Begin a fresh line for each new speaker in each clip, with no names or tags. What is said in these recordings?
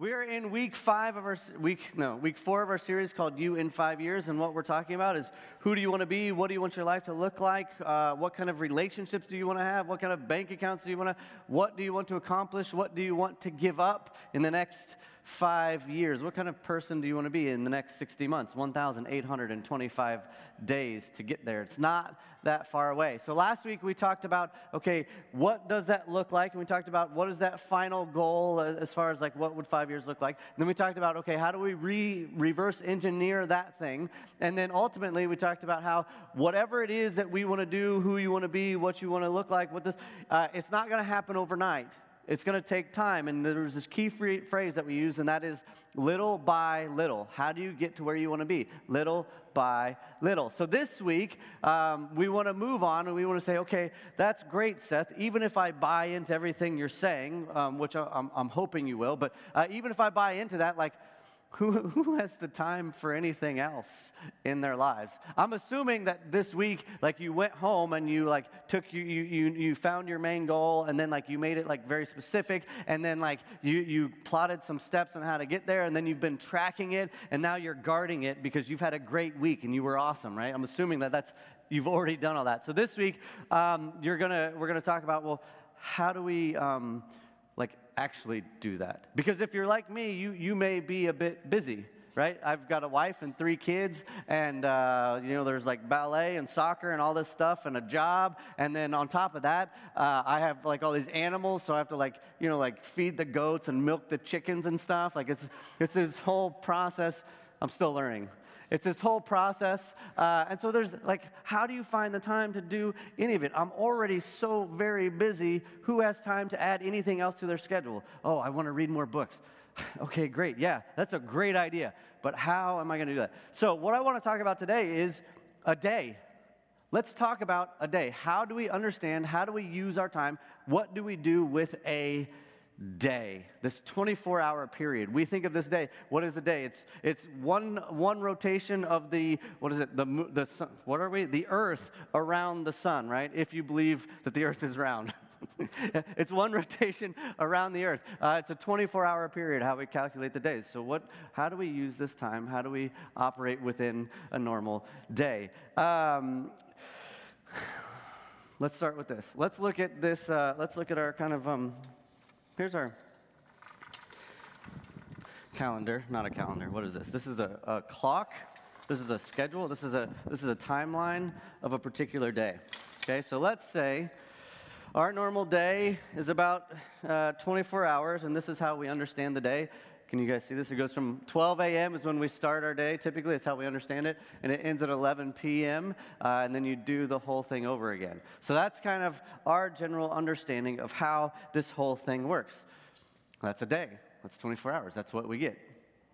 We're in week five of our week, no, week four of our series called You in Five Years. And what we're talking about is who do you want to be? What do you want your life to look like? Uh, what kind of relationships do you want to have? What kind of bank accounts do you want to? What do you want to accomplish? What do you want to give up in the next five years? What kind of person do you want to be in the next 60 months? 1,825 days to get there. It's not that far away. So last week we talked about, okay, what does that look like? And we talked about what is that final goal as far as like what would five years look like? And then we talked about, okay, how do we re- reverse engineer that thing? And then ultimately we talked about how whatever it is that we want to do, who you want to be, what you want to look like, what this, uh, it's not going to happen overnight. It's going to take time. And there's this key phrase that we use, and that is little by little. How do you get to where you want to be? Little by little. So this week, um, we want to move on and we want to say, okay, that's great, Seth. Even if I buy into everything you're saying, um, which I'm, I'm, hoping you will, but uh, even if I buy into that, like, who, who has the time for anything else in their lives? I'm assuming that this week, like you went home and you like took you you you, you found your main goal and then like you made it like very specific and then like you you plotted some steps on how to get there and then you've been tracking it and now you're guarding it because you've had a great week and you were awesome, right? I'm assuming that that's you've already done all that. So this week, um, you're gonna we're gonna talk about well, how do we um, like actually do that. Because if you're like me, you, you may be a bit busy, right? I've got a wife and three kids, and uh, you know, there's like ballet and soccer and all this stuff, and a job, and then on top of that, uh, I have like all these animals, so I have to like you know like feed the goats and milk the chickens and stuff. Like it's it's this whole process. I'm still learning. It's this whole process. Uh, and so there's like, how do you find the time to do any of it? I'm already so very busy. Who has time to add anything else to their schedule? Oh, I want to read more books. okay, great. Yeah, that's a great idea. But how am I going to do that? So, what I want to talk about today is a day. Let's talk about a day. How do we understand? How do we use our time? What do we do with a day, this 24 hour period. We think of this day, what is a day? It's, it's one, one rotation of the, what is it, the, the sun, what are we? The earth around the sun, right? If you believe that the earth is round. it's one rotation around the earth. Uh, it's a 24 hour period how we calculate the days. So, what, how do we use this time? How do we operate within a normal day? Um, let's start with this. Let's look at this. Uh, let's look at our kind of um, Here's our calendar, not a calendar. What is this? This is a, a clock. This is a schedule. This is a, this is a timeline of a particular day. Okay, so let's say our normal day is about uh, 24 hours, and this is how we understand the day. Can you guys see this? It goes from 12 a.m. is when we start our day. Typically, it's how we understand it, and it ends at 11 p.m. Uh, and then you do the whole thing over again. So that's kind of our general understanding of how this whole thing works. That's a day. That's 24 hours. That's what we get,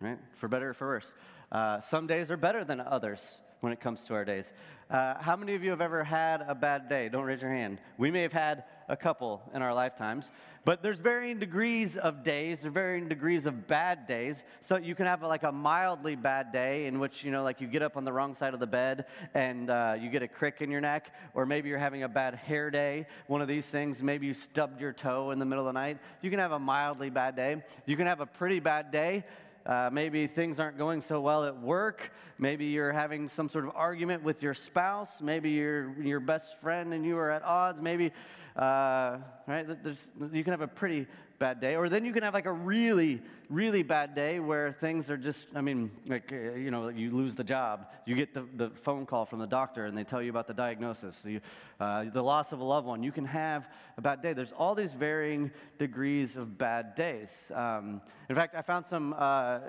right? For better or for worse. Uh, some days are better than others when it comes to our days. Uh, how many of you have ever had a bad day? Don't raise your hand. We may have had a couple in our lifetimes, but there's varying degrees of days, there's varying degrees of bad days. So you can have like a mildly bad day in which, you know, like you get up on the wrong side of the bed and uh, you get a crick in your neck, or maybe you're having a bad hair day, one of these things. Maybe you stubbed your toe in the middle of the night. You can have a mildly bad day. You can have a pretty bad day uh, maybe things aren't going so well at work. Maybe you're having some sort of argument with your spouse. Maybe you're your best friend and you are at odds. Maybe, uh, right? There's, you can have a pretty bad day. Or then you can have like a really, really bad day where things are just, I mean, like, uh, you know, you lose the job. You get the, the phone call from the doctor and they tell you about the diagnosis, you, uh, the loss of a loved one. You can have a bad day. There's all these varying degrees of bad days. Um, in fact, I found some uh,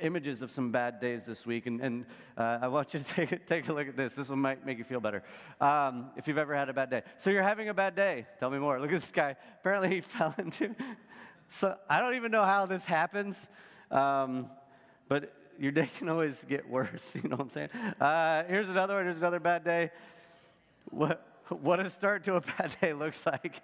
images of some bad days this week, and, and uh, I want you to take, take a look at this. This one might make you feel better um, if you've ever had a bad day. So you're having a bad day. Tell me more. Look at this guy. Apparently, he fell into so I don't even know how this happens, um, but your day can always get worse. You know what I'm saying? Uh, here's another one. Here's another bad day. What, what a start to a bad day looks like.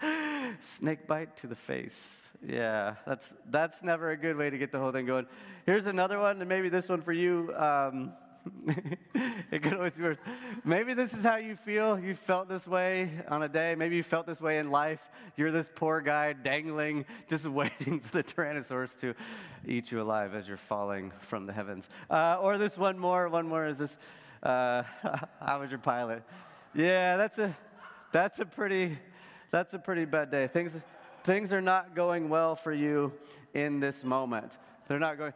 Snake bite to the face. Yeah, that's, that's never a good way to get the whole thing going. Here's another one, and maybe this one for you. Um, it could always be worse. Maybe this is how you feel. You felt this way on a day. Maybe you felt this way in life. You're this poor guy dangling, just waiting for the Tyrannosaurus to eat you alive as you're falling from the heavens. Uh, or this one more. One more is this. Uh, how was your pilot? Yeah, that's a that's a pretty that's a pretty bad day. Things things are not going well for you in this moment. They're not going.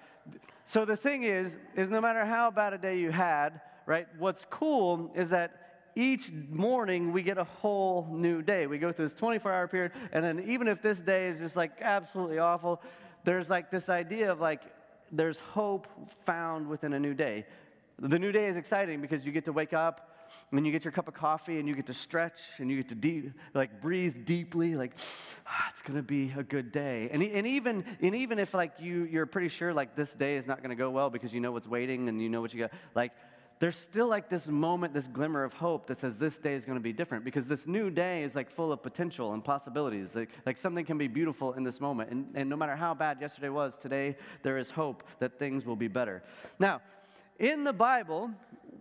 So the thing is, is no matter how bad a day you had, right? What's cool is that each morning we get a whole new day. We go through this 24 hour period, and then even if this day is just like absolutely awful, there's like this idea of like there's hope found within a new day. The new day is exciting because you get to wake up and you get your cup of coffee and you get to stretch and you get to deep, like breathe deeply, like ah, it's gonna be a good day. And, and even and even if like you you're pretty sure like this day is not gonna go well because you know what's waiting and you know what you got, like there's still like this moment, this glimmer of hope that says this day is going to be different because this new day is like full of potential and possibilities. Like, like something can be beautiful in this moment. And, and no matter how bad yesterday was, today there is hope that things will be better. Now, in the Bible,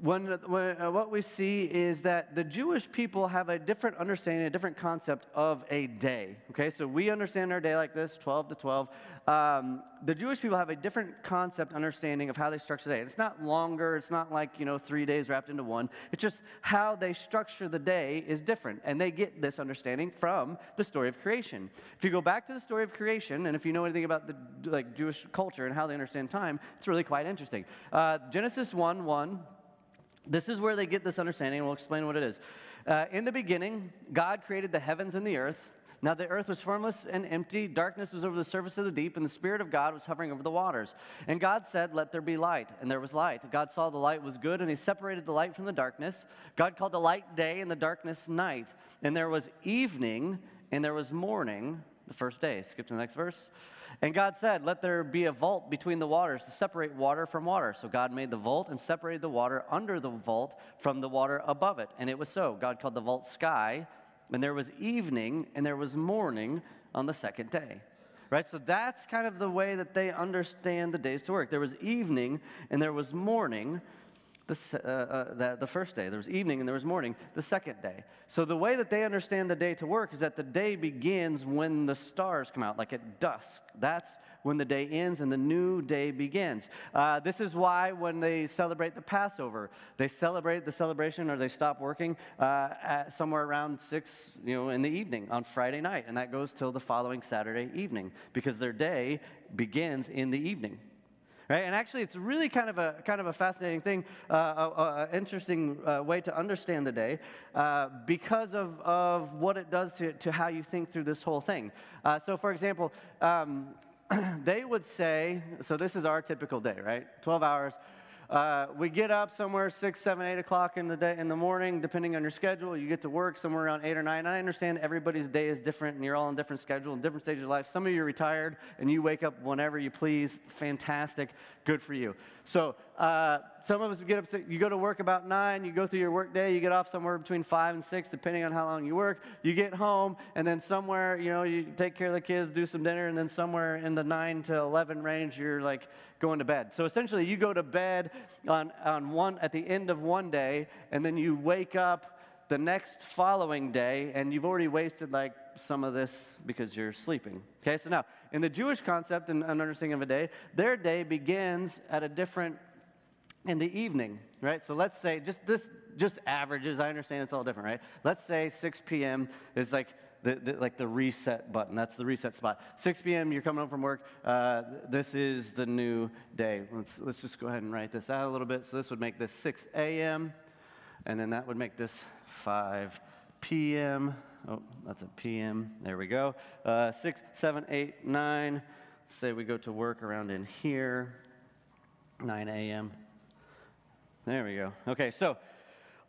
when, when uh, what we see is that the Jewish people have a different understanding, a different concept of a day. Okay, so we understand our day like this 12 to 12. Um, the Jewish people have a different concept, understanding of how they structure the day. It's not longer, it's not like, you know, three days wrapped into one. It's just how they structure the day is different. And they get this understanding from the story of creation. If you go back to the story of creation, and if you know anything about the like Jewish culture and how they understand time, it's really quite interesting. Uh, Genesis 1 1 this is where they get this understanding, and we'll explain what it is. Uh, in the beginning, God created the heavens and the earth. Now the earth was formless and empty, darkness was over the surface of the deep, and the Spirit of God was hovering over the waters. And God said, Let there be light, and there was light. God saw the light was good, and He separated the light from the darkness. God called the light day, and the darkness night. And there was evening, and there was morning, the first day. Skip to the next verse. And God said, Let there be a vault between the waters to separate water from water. So God made the vault and separated the water under the vault from the water above it. And it was so. God called the vault sky. And there was evening and there was morning on the second day. Right? So that's kind of the way that they understand the days to work. There was evening and there was morning the, uh, uh, the, the, first day. There was evening and there was morning the second day. So the way that they understand the day to work is that the day begins when the stars come out, like at dusk. That's when the day ends and the new day begins. Uh, this is why when they celebrate the Passover, they celebrate the celebration or they stop working uh, at somewhere around six, you know, in the evening on Friday night, and that goes till the following Saturday evening because their day begins in the evening. Right? And actually, it's really kind of a kind of a fascinating thing, uh, an interesting uh, way to understand the day, uh, because of, of what it does to, to how you think through this whole thing. Uh, so, for example, um, they would say, so this is our typical day, right? 12 hours. Uh, we get up somewhere six, seven, eight o'clock in the day in the morning, depending on your schedule. You get to work somewhere around eight or nine. I understand everybody's day is different, and you're all on different schedule and different stages of life. Some of you are retired, and you wake up whenever you please. Fantastic, good for you. So uh, some of us get up, you go to work about nine, you go through your work day, you get off somewhere between five and six, depending on how long you work. You get home, and then somewhere, you know, you take care of the kids, do some dinner, and then somewhere in the nine to 11 range, you're like going to bed. So essentially, you go to bed on, on one, at the end of one day, and then you wake up the next following day, and you've already wasted like some of this because you're sleeping. Okay, so now in the Jewish concept and understanding of a day, their day begins at a different in the evening, right? So let's say just this just averages. I understand it's all different, right? Let's say 6 p.m. is like the, the, like the reset button. That's the reset spot. 6 p.m. You're coming home from work. Uh, this is the new day. Let's let's just go ahead and write this out a little bit. So this would make this 6 a.m. and then that would make this 5 p.m. Oh, that's a p.m. There we go. Uh, 6, 7, 8, 9. Let's say we go to work around in here. 9 a.m. There we go. Okay, so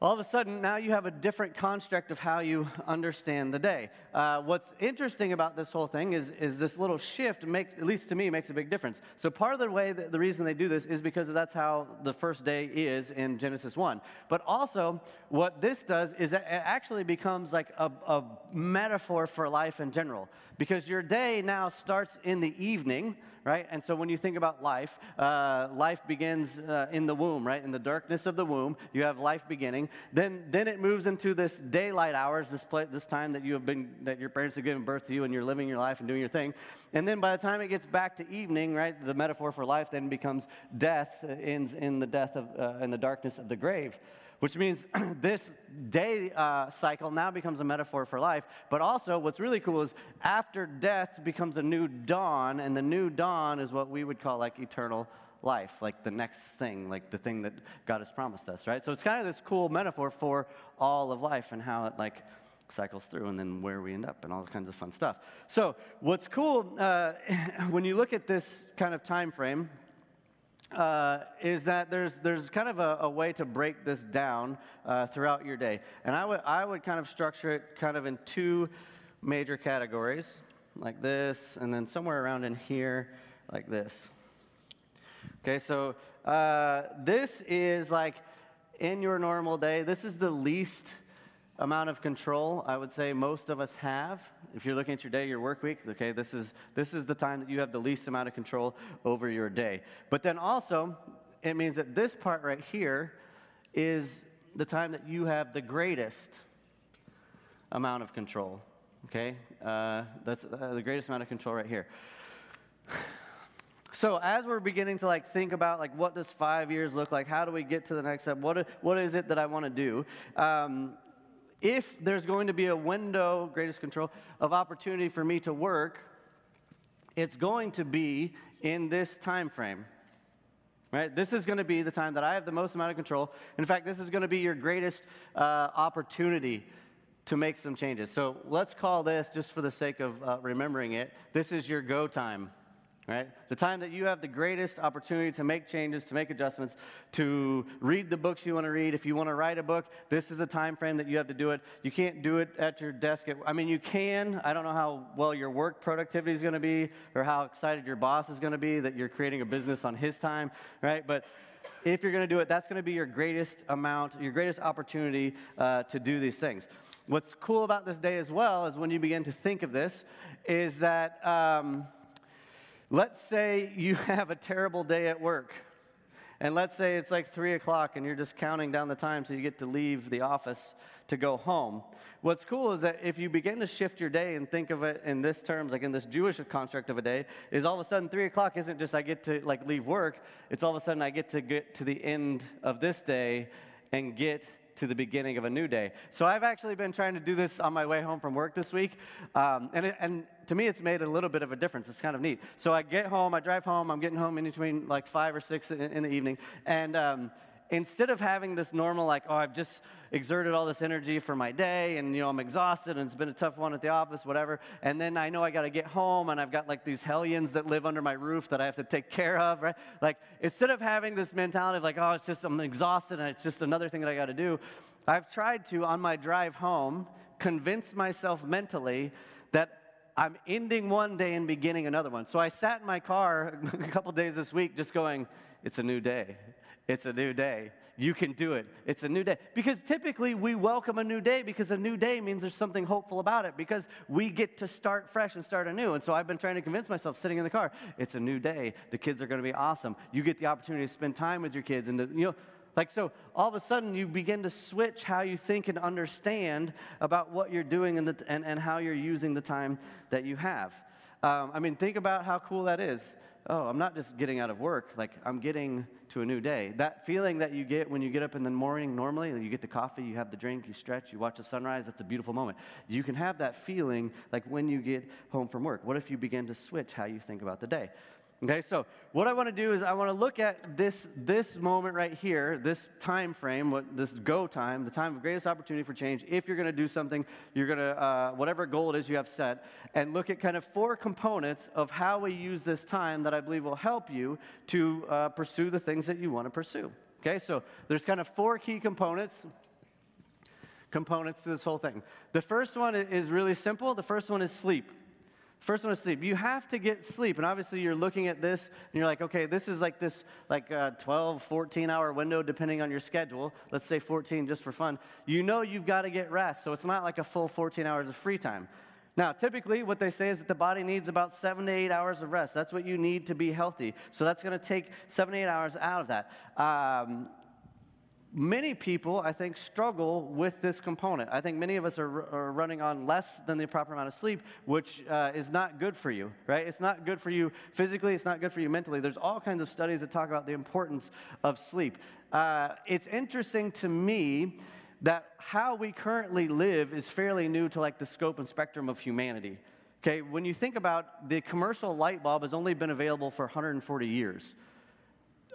all of a sudden now you have a different construct of how you understand the day uh, what's interesting about this whole thing is, is this little shift make, at least to me makes a big difference so part of the way that the reason they do this is because that's how the first day is in genesis 1 but also what this does is that it actually becomes like a, a metaphor for life in general because your day now starts in the evening right? And so when you think about life, uh, life begins uh, in the womb, right? In the darkness of the womb, you have life beginning. Then, then it moves into this daylight hours, this, play, this time that you have been, that your parents have given birth to you, and you're living your life and doing your thing. And then by the time it gets back to evening, right? The metaphor for life then becomes death, ends in the death of, uh, in the darkness of the grave which means this day uh, cycle now becomes a metaphor for life. But also, what's really cool is after death becomes a new dawn, and the new dawn is what we would call like eternal life, like the next thing, like the thing that God has promised us, right? So it's kind of this cool metaphor for all of life and how it like cycles through and then where we end up and all kinds of fun stuff. So what's cool uh, when you look at this kind of time frame, uh, is that there's, there's kind of a, a way to break this down uh, throughout your day. And I would, I would kind of structure it kind of in two major categories, like this, and then somewhere around in here, like this. Okay, so uh, this is like in your normal day, this is the least amount of control I would say most of us have. If you're looking at your day, your work week, okay, this is, this is the time that you have the least amount of control over your day. But then also, it means that this part right here is the time that you have the greatest amount of control, okay? Uh, that's uh, the greatest amount of control right here. So as we're beginning to like think about like what does five years look like, how do we get to the next step? What, what is it that I want to do? Um, if there's going to be a window, greatest control, of opportunity for me to work, it's going to be in this time frame. Right? This is going to be the time that I have the most amount of control. In fact, this is going to be your greatest uh, opportunity to make some changes. So let's call this, just for the sake of uh, remembering it, this is your go time right? The time that you have the greatest opportunity to make changes, to make adjustments, to read the books you want to read. If you want to write a book, this is the time frame that you have to do it. You can't do it at your desk. I mean, you can. I don't know how well your work productivity is going to be or how excited your boss is going to be that you're creating a business on his time, right? But if you're going to do it, that's going to be your greatest amount, your greatest opportunity uh, to do these things. What's cool about this day as well is when you begin to think of this, is that um, Let's say you have a terrible day at work. And let's say it's like 3 o'clock and you're just counting down the time so you get to leave the office to go home. What's cool is that if you begin to shift your day and think of it in this terms, like in this Jewish construct of a day, is all of a sudden 3 o'clock isn't just I get to like leave work, it's all of a sudden I get to get to the end of this day and get to the beginning of a new day. So I've actually been trying to do this on my way home from work this week. Um, and, it, and to me, it's made a little bit of a difference. It's kind of neat. So I get home, I drive home, I'm getting home in between like five or six in, in the evening. And um, instead of having this normal, like, oh, I've just exerted all this energy for my day and, you know, I'm exhausted and it's been a tough one at the office, whatever. And then I know I got to get home and I've got like these hellions that live under my roof that I have to take care of, right? Like, instead of having this mentality of like, oh, it's just, I'm exhausted and it's just another thing that I got to do, I've tried to, on my drive home, convince myself mentally that I'm ending one day and beginning another one. So I sat in my car a couple days this week just going, it's a new day. It's a new day. You can do it. It's a new day. Because typically we welcome a new day because a new day means there's something hopeful about it because we get to start fresh and start anew. And so I've been trying to convince myself sitting in the car, it's a new day. The kids are going to be awesome. You get the opportunity to spend time with your kids and to, you know, like, so all of a sudden you begin to switch how you think and understand about what you're doing and, the, and, and how you're using the time that you have. Um, I mean, think about how cool that is oh, I'm not just getting out of work, like I'm getting to a new day. That feeling that you get when you get up in the morning normally, you get the coffee, you have the drink, you stretch, you watch the sunrise, that's a beautiful moment. You can have that feeling like when you get home from work. What if you begin to switch how you think about the day? Okay, so what I want to do is I want to look at this, this moment right here, this time frame, what, this go time, the time of greatest opportunity for change. If you're going to do something, you're going to, uh, whatever goal it is you have set, and look at kind of four components of how we use this time that I believe will help you to uh, pursue the things that you want to pursue. Okay, so there's kind of four key components components to this whole thing. The first one is really simple. The first one is sleep. First one is sleep. You have to get sleep. And obviously, you're looking at this and you're like, okay, this is like this like uh, 12, 14 hour window, depending on your schedule. Let's say 14 just for fun. You know you've got to get rest. So it's not like a full 14 hours of free time. Now, typically, what they say is that the body needs about seven to eight hours of rest. That's what you need to be healthy. So that's going to take seven to eight hours out of that. Um, many people, I think, struggle with this component. I think many of us are, are running on less than the proper amount of sleep, which uh, is not good for you, right? It's not good for you physically, it's not good for you mentally. There's all kinds of studies that talk about the importance of sleep. Uh, it's interesting to me that how we currently live is fairly new to like the scope and spectrum of humanity. Okay, when you think about the commercial light bulb has only been available for 140 years.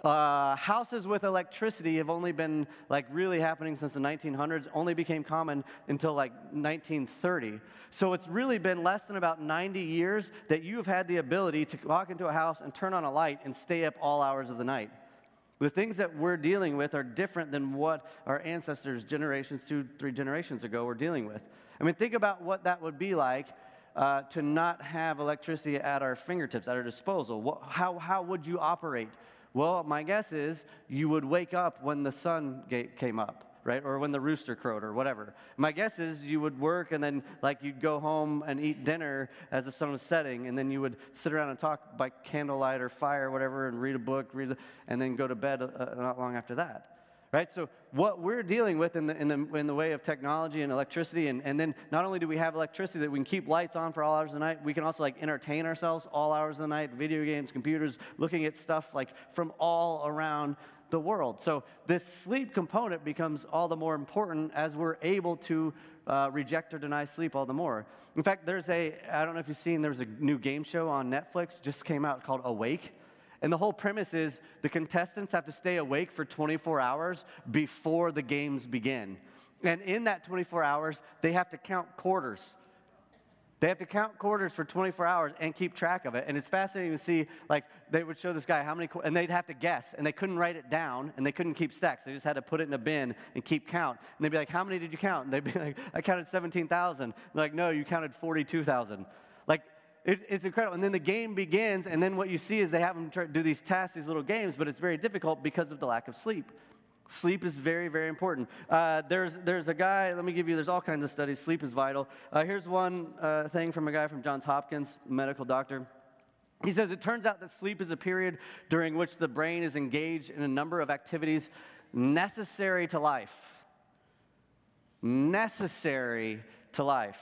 Uh, houses with electricity have only been like really happening since the 1900s, only became common until like 1930. So it's really been less than about 90 years that you have had the ability to walk into a house and turn on a light and stay up all hours of the night. The things that we're dealing with are different than what our ancestors, generations, two, three generations ago, were dealing with. I mean, think about what that would be like uh, to not have electricity at our fingertips, at our disposal. What, how, how would you operate? Well, my guess is you would wake up when the sun came up right? Or when the rooster crowed or whatever. My guess is you would work and then like you'd go home and eat dinner as the sun was setting and then you would sit around and talk by candlelight or fire or whatever and read a book, read, and then go to bed uh, not long after that. Right? So, what we're dealing with in the, in the, in the way of technology and electricity, and, and then not only do we have electricity that we can keep lights on for all hours of the night, we can also like entertain ourselves all hours of the night, video games, computers, looking at stuff like from all around the world. So this sleep component becomes all the more important as we're able to uh, reject or deny sleep all the more. In fact, there's a, I don't know if you've seen, there's a new game show on Netflix, just came out called Awake. And the whole premise is the contestants have to stay awake for 24 hours before the games begin. And in that 24 hours, they have to count quarters. They have to count quarters for 24 hours and keep track of it. And it's fascinating to see, like, they would show this guy how many, and they'd have to guess, and they couldn't write it down, and they couldn't keep stacks. They just had to put it in a bin and keep count. And they'd be like, How many did you count? And they'd be like, I counted 17,000. Like, no, you counted 42,000. It, it's incredible. And then the game begins, and then what you see is they have them try, do these tasks, these little games, but it's very difficult because of the lack of sleep. Sleep is very, very important. Uh, there's, there's a guy, let me give you, there's all kinds of studies. Sleep is vital. Uh, here's one uh, thing from a guy from Johns Hopkins, medical doctor. He says it turns out that sleep is a period during which the brain is engaged in a number of activities necessary to life. Necessary to life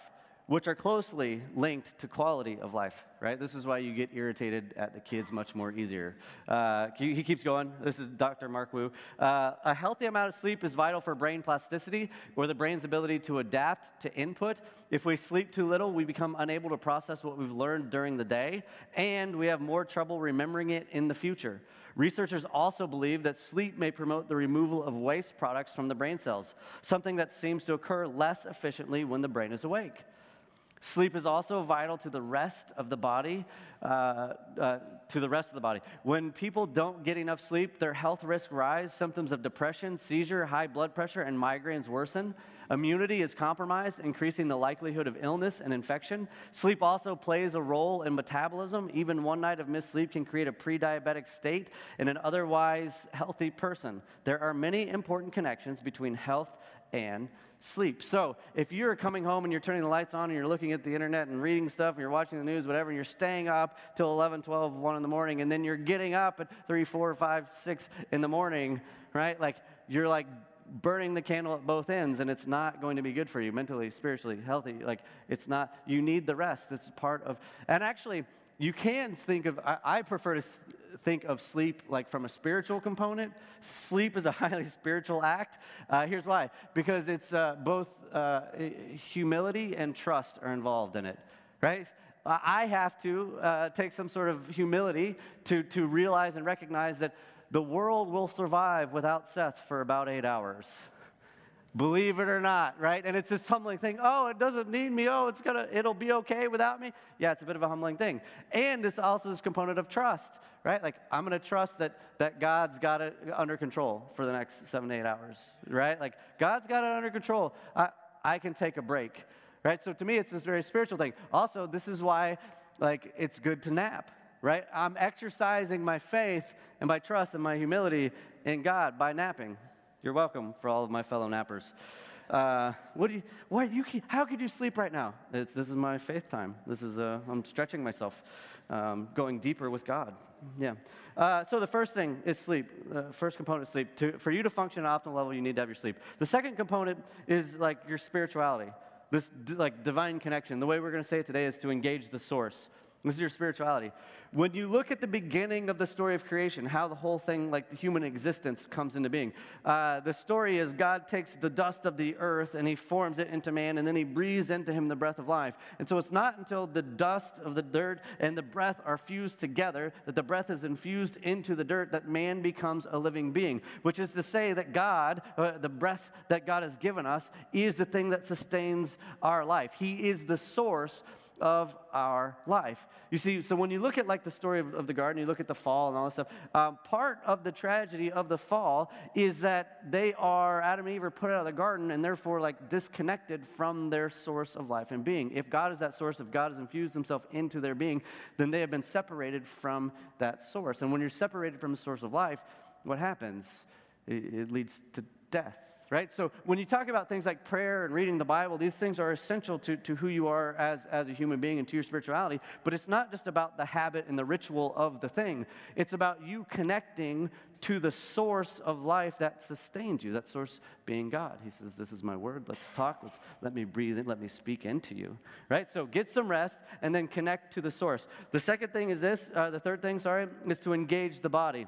which are closely linked to quality of life, right? This is why you get irritated at the kids much more easier. Uh, he keeps going. This is Dr. Mark Wu. Uh, a healthy amount of sleep is vital for brain plasticity, or the brain's ability to adapt to input. If we sleep too little, we become unable to process what we've learned during the day, and we have more trouble remembering it in the future. Researchers also believe that sleep may promote the removal of waste products from the brain cells, something that seems to occur less efficiently when the brain is awake. Sleep is also vital to the rest of the body, uh, uh, to the rest of the body. When people don't get enough sleep, their health risks rise. Symptoms of depression, seizure, high blood pressure, and migraines worsen. Immunity is compromised, increasing the likelihood of illness and infection. Sleep also plays a role in metabolism. Even one night of missed sleep can create a pre diabetic state in an otherwise healthy person. There are many important connections between health and sleep. So if you're coming home and you're turning the lights on and you're looking at the internet and reading stuff and you're watching the news, whatever, and you're staying up till 11, 12, 1 in the morning, and then you're getting up at 3, 4, 5, 6 in the morning, right? Like you're like burning the candle at both ends and it's not going to be good for you mentally, spiritually, healthy. Like it's not, you need the rest. That's part of, and actually, you can think of, I, I prefer to think of sleep like from a spiritual component. Sleep is a highly spiritual act. Uh, here's why because it's uh, both uh, humility and trust are involved in it, right? I have to uh, take some sort of humility to, to realize and recognize that the world will survive without Seth for about eight hours. Believe it or not, right? And it's this humbling thing. Oh, it doesn't need me. Oh, it's gonna, it'll be okay without me. Yeah, it's a bit of a humbling thing. And this also this component of trust, right? Like I'm gonna trust that that God's got it under control for the next seven eight hours, right? Like God's got it under control. I, I can take a break, right? So to me, it's this very spiritual thing. Also, this is why, like, it's good to nap, right? I'm exercising my faith and my trust and my humility in God by napping. You're welcome for all of my fellow nappers. Uh, what do you, what you, how could you sleep right now? It's, this is my faith time. This is, uh, I'm stretching myself, um, going deeper with God. Yeah. Uh, so the first thing is sleep. The first component is sleep. To, for you to function at optimal level, you need to have your sleep. The second component is like your spirituality, this like divine connection. The way we're going to say it today is to engage the source. This is your spirituality. When you look at the beginning of the story of creation, how the whole thing, like the human existence, comes into being, uh, the story is God takes the dust of the earth and he forms it into man, and then he breathes into him the breath of life. And so it's not until the dust of the dirt and the breath are fused together, that the breath is infused into the dirt, that man becomes a living being, which is to say that God, uh, the breath that God has given us, is the thing that sustains our life. He is the source of our life. You see, so when you look at like the story of, of the garden, you look at the fall and all this stuff, um, part of the tragedy of the fall is that they are, Adam and Eve are put out of the garden and therefore like disconnected from their source of life and being. If God is that source, if God has infused himself into their being, then they have been separated from that source. And when you're separated from the source of life, what happens? it, it leads to death right? So when you talk about things like prayer and reading the Bible, these things are essential to, to who you are as, as a human being and to your spirituality. But it's not just about the habit and the ritual of the thing, it's about you connecting to the source of life that sustains you, that source being God. He says, This is my word. Let's talk. Let's let me breathe in, let me speak into you. Right? So get some rest and then connect to the source. The second thing is this, uh, the third thing, sorry, is to engage the body.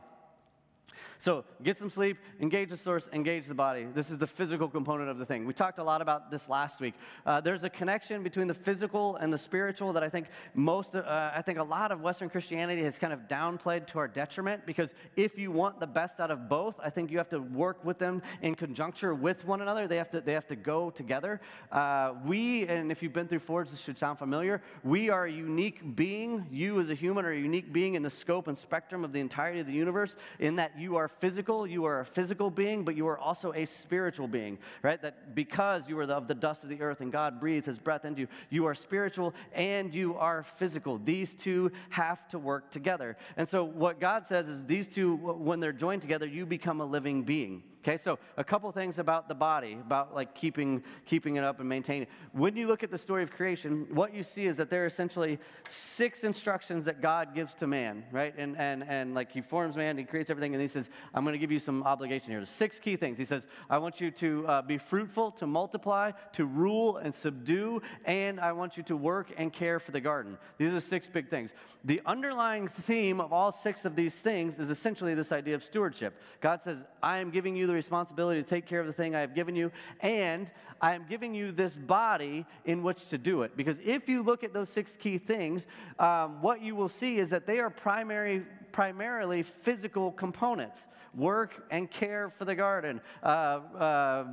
So get some sleep, engage the source, engage the body. This is the physical component of the thing. We talked a lot about this last week. Uh, there's a connection between the physical and the spiritual that I think most, uh, I think a lot of Western Christianity has kind of downplayed to our detriment because if you want the best out of both, I think you have to work with them in conjuncture with one another. They have to, they have to go together. Uh, we, and if you've been through Forge, this should sound familiar. We are a unique being. You as a human are a unique being in the scope and spectrum of the entirety of the universe in that you are physical, you are a physical being, but you are also a spiritual being, right? That because you are of the dust of the earth and God breathed his breath into you, you are spiritual and you are physical. These two have to work together. And so what God says is these two, when they're joined together, you become a living being. Okay, so a couple things about the body, about like keeping keeping it up and maintaining. When you look at the story of creation, what you see is that there are essentially six instructions that God gives to man, right? And and and like he forms man, he creates everything, and he says, "I'm going to give you some obligation here." There's six key things. He says, "I want you to uh, be fruitful, to multiply, to rule and subdue, and I want you to work and care for the garden." These are six big things. The underlying theme of all six of these things is essentially this idea of stewardship. God says, "I am giving you the responsibility to take care of the thing I have given you, and I am giving you this body in which to do it. Because if you look at those six key things, um, what you will see is that they are primary, primarily physical components work and care for the garden, uh, uh,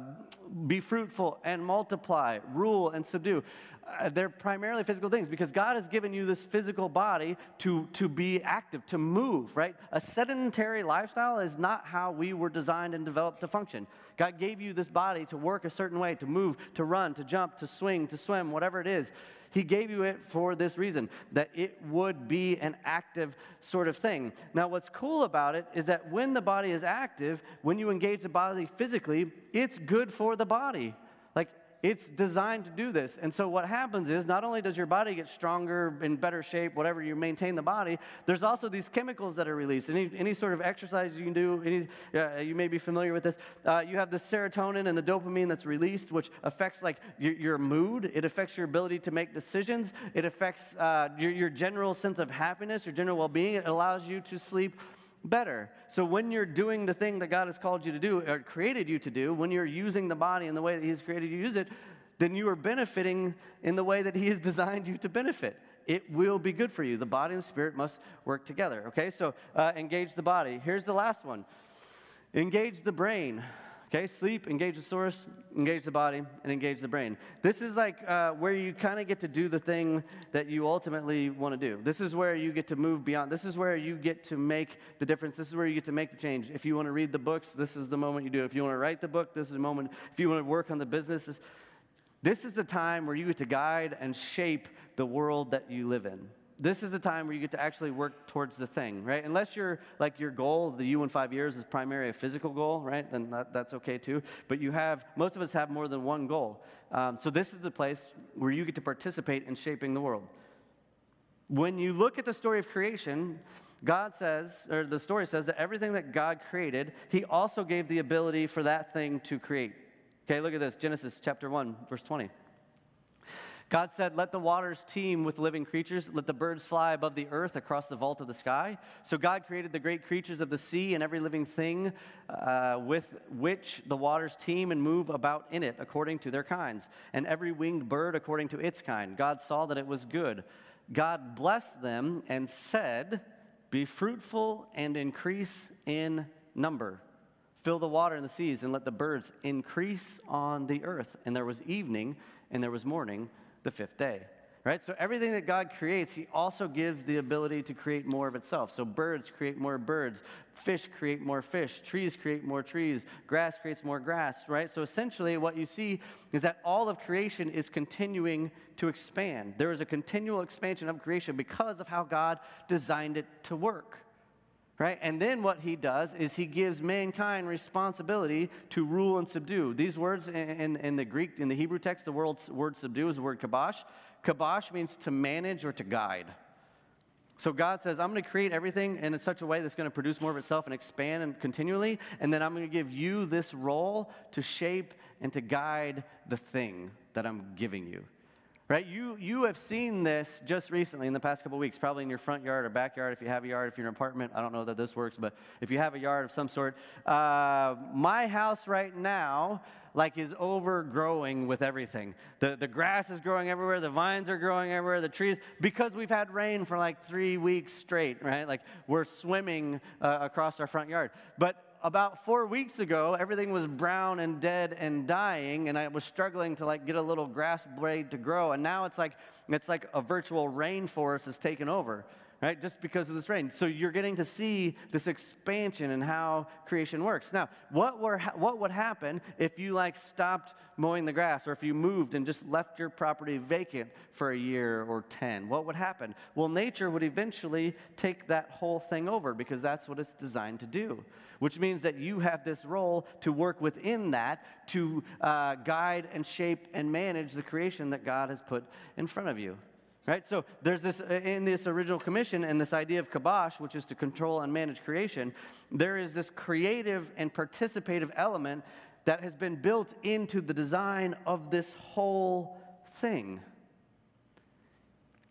be fruitful and multiply, rule and subdue. Uh, they're primarily physical things because God has given you this physical body to, to be active, to move, right? A sedentary lifestyle is not how we were designed and developed to function. God gave you this body to work a certain way, to move, to run, to jump, to swing, to swim, whatever it is. He gave you it for this reason, that it would be an active sort of thing. Now, what's cool about it is that when the body is active, when you engage the body physically, it's good for the body. It's designed to do this. And so what happens is not only does your body get stronger, in better shape, whatever you maintain the body, there's also these chemicals that are released. Any, any sort of exercise you can do, any, uh, you may be familiar with this. Uh, you have the serotonin and the dopamine that's released, which affects like your, your mood. It affects your ability to make decisions. It affects uh, your, your general sense of happiness, your general well-being. It allows you to sleep better. So when you're doing the thing that God has called you to do or created you to do, when you're using the body in the way that He's created you to use it, then you are benefiting in the way that He has designed you to benefit. It will be good for you. The body and the spirit must work together. Okay, so uh, engage the body. Here's the last one engage the brain. Okay, sleep, engage the source, engage the body, and engage the brain. This is like uh, where you kind of get to do the thing that you ultimately want to do. This is where you get to move beyond. This is where you get to make the difference. This is where you get to make the change. If you want to read the books, this is the moment you do. If you want to write the book, this is the moment. If you want to work on the business, This is the time where you get to guide and shape the world that you live in. This is the time where you get to actually work towards the thing, right? Unless you're like your goal, the you in five years is primarily a physical goal, right? Then that, that's okay too. But you have, most of us have more than one goal. Um, so this is the place where you get to participate in shaping the world. When you look at the story of creation, God says, or the story says that everything that God created, He also gave the ability for that thing to create. Okay, look at this Genesis chapter 1, verse 20. God said, Let the waters teem with living creatures, let the birds fly above the earth across the vault of the sky. So God created the great creatures of the sea and every living thing uh, with which the waters teem and move about in it according to their kinds, and every winged bird according to its kind. God saw that it was good. God blessed them and said, Be fruitful and increase in number. Fill the water in the seas and let the birds increase on the earth. And there was evening and there was morning the fifth day. Right? So everything that God creates, He also gives the ability to create more of itself. So birds create more birds, fish create more fish, trees create more trees, grass creates more grass, right? So essentially, what you see is that all of creation is continuing to expand. There is a continual expansion of creation because of how God designed it to work right? And then what he does is he gives mankind responsibility to rule and subdue. These words in, in, in the Greek, in the Hebrew text, the word, word subdue is the word kabosh. Kabosh means to manage or to guide. So God says, I'm going to create everything in such a way that's going to produce more of itself and expand and continually, and then I'm going to give you this role to shape and to guide the thing that I'm giving you right? You, you have seen this just recently in the past couple weeks, probably in your front yard or backyard if you have a yard, if you're in an apartment. I don't know that this works, but if you have a yard of some sort. Uh, my house right now, like, is overgrowing with everything. The, the grass is growing everywhere, the vines are growing everywhere, the trees, because we've had rain for like three weeks straight, right? Like, we're swimming uh, across our front yard. But about four weeks ago, everything was brown and dead and dying, and I was struggling to like get a little grass blade to grow. And now it's like it's like a virtual rainforest has taken over, right? Just because of this rain. So you're getting to see this expansion and how creation works. Now, what were what would happen if you like stopped mowing the grass, or if you moved and just left your property vacant for a year or ten? What would happen? Well, nature would eventually take that whole thing over because that's what it's designed to do which means that you have this role to work within that to uh, guide and shape and manage the creation that God has put in front of you. Right? So there's this uh, in this original commission and this idea of kabosh, which is to control and manage creation, there is this creative and participative element that has been built into the design of this whole thing.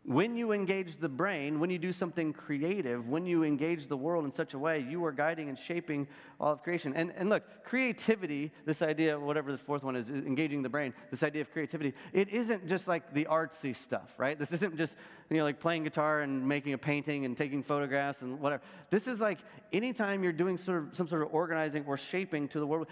When you engage the brain, when you do something creative, when you engage the world in such a way, you are guiding and shaping all of creation. And, and look, creativity, this idea, whatever the fourth one is, engaging the brain, this idea of creativity, it isn't just like the artsy stuff, right? This isn't just, you know, like playing guitar and making a painting and taking photographs and whatever. This is like anytime you're doing sort of some sort of organizing or shaping to the world,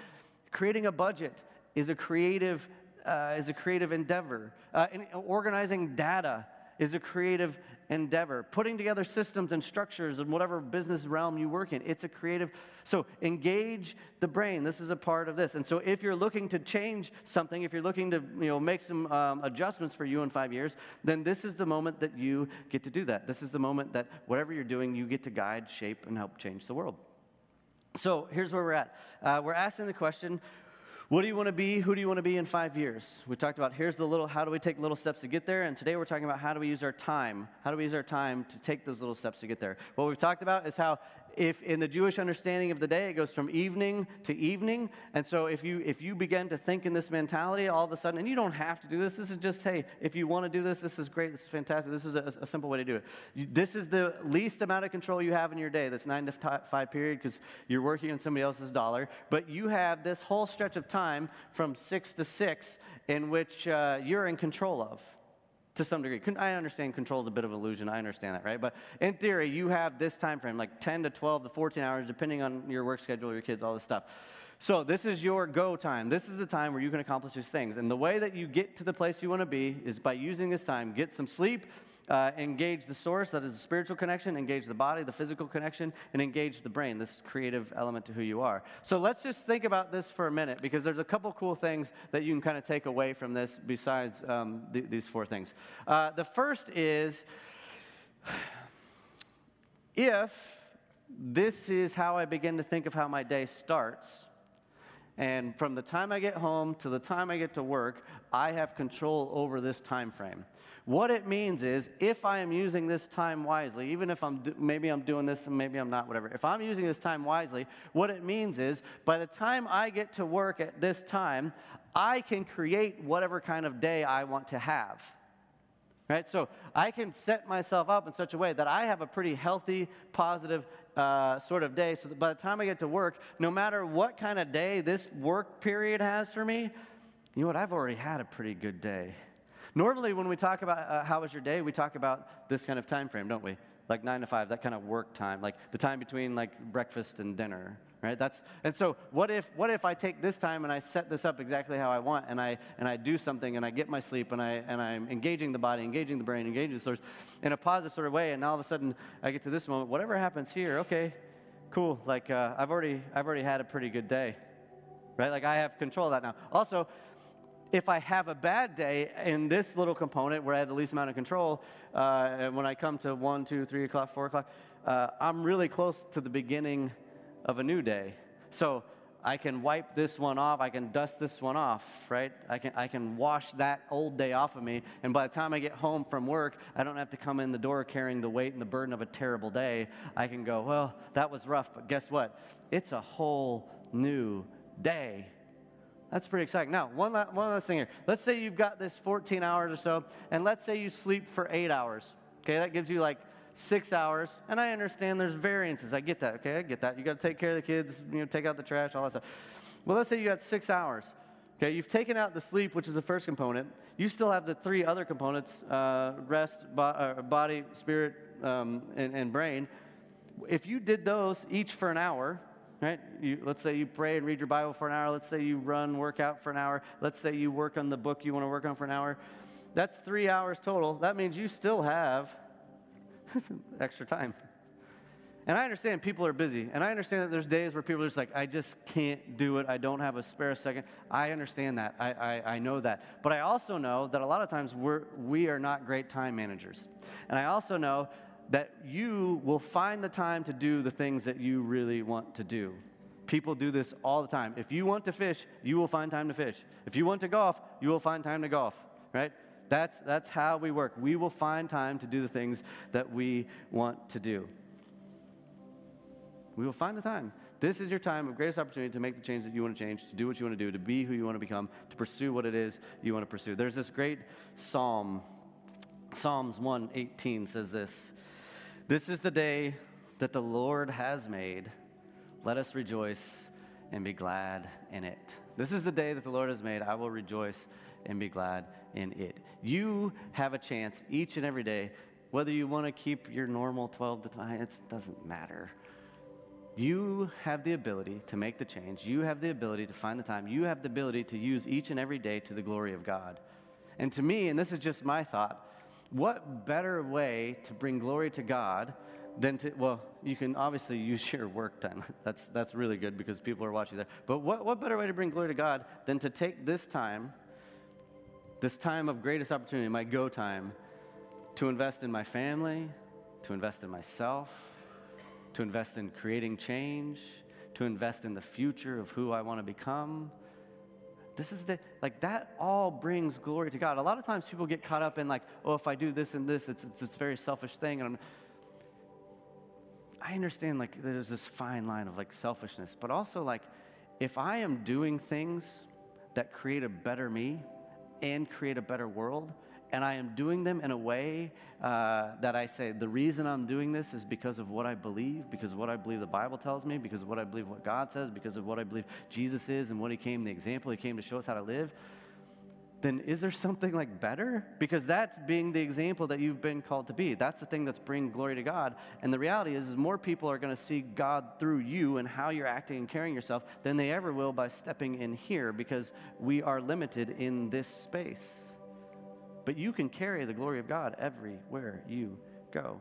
creating a budget is a creative, uh, is a creative endeavor. Uh, organizing data is a creative endeavor. Putting together systems and structures in whatever business realm you work in, it's a creative. So engage the brain. This is a part of this. And so if you're looking to change something, if you're looking to you know make some um, adjustments for you in five years, then this is the moment that you get to do that. This is the moment that whatever you're doing, you get to guide, shape, and help change the world. So here's where we're at. Uh, we're asking the question what do you want to be? Who do you want to be in five years? We talked about here's the little, how do we take little steps to get there? And today we're talking about how do we use our time? How do we use our time to take those little steps to get there? What we've talked about is how if in the Jewish understanding of the day, it goes from evening to evening. And so if you if you begin to think in this mentality all of a sudden, and you don't have to do this, this is just, hey, if you want to do this, this is great, this is fantastic. This is a, a simple way to do it. You, this is the least amount of control you have in your day, this nine to five period, because you're working on somebody else's dollar. But you have this whole stretch of time from six to six in which uh, you're in control of to some degree. I understand control is a bit of illusion. I understand that, right? But in theory, you have this time frame, like 10 to 12 to 14 hours, depending on your work schedule, your kids, all this stuff. So this is your go time. This is the time where you can accomplish these things. And the way that you get to the place you want to be is by using this time. Get some sleep, uh, engage the source, that is a spiritual connection, engage the body, the physical connection, and engage the brain, this creative element to who you are. So let's just think about this for a minute because there's a couple cool things that you can kind of take away from this besides um, th- these four things. Uh, the first is if this is how I begin to think of how my day starts, and from the time I get home to the time I get to work, I have control over this time frame. What it means is if I am using this time wisely, even if I'm do- maybe I'm doing this and maybe I'm not, whatever. If I'm using this time wisely, what it means is by the time I get to work at this time, I can create whatever kind of day I want to have. Right? So I can set myself up in such a way that I have a pretty healthy, positive uh, sort of day. So that by the time I get to work, no matter what kind of day this work period has for me, you know what? I've already had a pretty good day. Normally, when we talk about uh, how was your day, we talk about this kind of time frame, don't we? Like nine to five, that kind of work time, like the time between like breakfast and dinner, right? That's and so what if what if I take this time and I set this up exactly how I want and I and I do something and I get my sleep and I and I'm engaging the body, engaging the brain, engaging the source in a positive sort of way, and all of a sudden I get to this moment, whatever happens here, okay, cool. Like uh, I've already I've already had a pretty good day, right? Like I have control of that now. Also, if I have a bad day in this little component where I have the least amount of control, uh, when I come to one, two, three o'clock, four o'clock, uh, I'm really close to the beginning of a new day. So I can wipe this one off. I can dust this one off, right? I can, I can wash that old day off of me. And by the time I get home from work, I don't have to come in the door carrying the weight and the burden of a terrible day. I can go, well, that was rough, but guess what? It's a whole new day. That's pretty exciting. Now, one, one last thing here. Let's say you've got this 14 hours or so, and let's say you sleep for eight hours. Okay, that gives you like six hours. And I understand there's variances. I get that. Okay, I get that. You got to take care of the kids, you know, take out the trash, all that stuff. Well, let's say you got six hours. Okay, you've taken out the sleep, which is the first component. You still have the three other components uh, rest, bo- uh, body, spirit, um, and, and brain. If you did those each for an hour, right? You, let's say you pray and read your Bible for an hour. Let's say you run, work out for an hour. Let's say you work on the book you want to work on for an hour. That's three hours total. That means you still have extra time. And I understand people are busy. And I understand that there's days where people are just like, I just can't do it. I don't have a spare second. I understand that. I, I, I know that. But I also know that a lot of times we're, we are not great time managers. And I also know that you will find the time to do the things that you really want to do. People do this all the time. If you want to fish, you will find time to fish. If you want to golf, you will find time to golf, right? That's, that's how we work. We will find time to do the things that we want to do. We will find the time. This is your time of greatest opportunity to make the change that you want to change, to do what you want to do, to be who you want to become, to pursue what it is you want to pursue. There's this great psalm. Psalms 118 says this This is the day that the Lord has made. Let us rejoice and be glad in it. This is the day that the Lord has made. I will rejoice and be glad in it. You have a chance each and every day, whether you want to keep your normal 12 to 9, it doesn't matter. You have the ability to make the change. You have the ability to find the time. You have the ability to use each and every day to the glory of God. And to me, and this is just my thought, what better way to bring glory to God than to, well, you can obviously use your work time. That's, that's really good because people are watching there. But what, what better way to bring glory to God than to take this time, this time of greatest opportunity, my go time, to invest in my family, to invest in myself, to invest in creating change, to invest in the future of who I want to become. This is the, like, that all brings glory to God. A lot of times people get caught up in, like, oh, if I do this and this, it's, it's this very selfish thing. And I'm, I understand, like, there's this fine line of, like, selfishness, but also, like, if I am doing things that create a better me and create a better world, and I am doing them in a way uh, that I say, the reason I'm doing this is because of what I believe, because of what I believe the Bible tells me, because of what I believe what God says, because of what I believe Jesus is and what He came, the example He came to show us how to live, then is there something like better? Because that's being the example that you've been called to be. That's the thing that's bringing glory to God. And the reality is, is more people are going to see God through you and how you're acting and carrying yourself than they ever will by stepping in here because we are limited in this space. But you can carry the glory of God everywhere you go.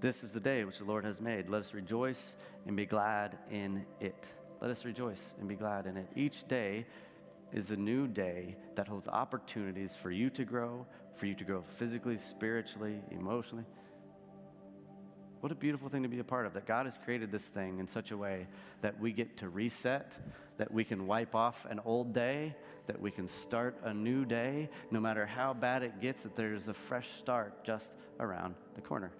This is the day which the Lord has made. Let us rejoice and be glad in it. Let us rejoice and be glad in it. Each day is a new day that holds opportunities for you to grow, for you to grow physically, spiritually, emotionally. What a beautiful thing to be a part of that God has created this thing in such a way that we get to reset, that we can wipe off an old day, that we can start a new day, no matter how bad it gets, that there's a fresh start just around the corner.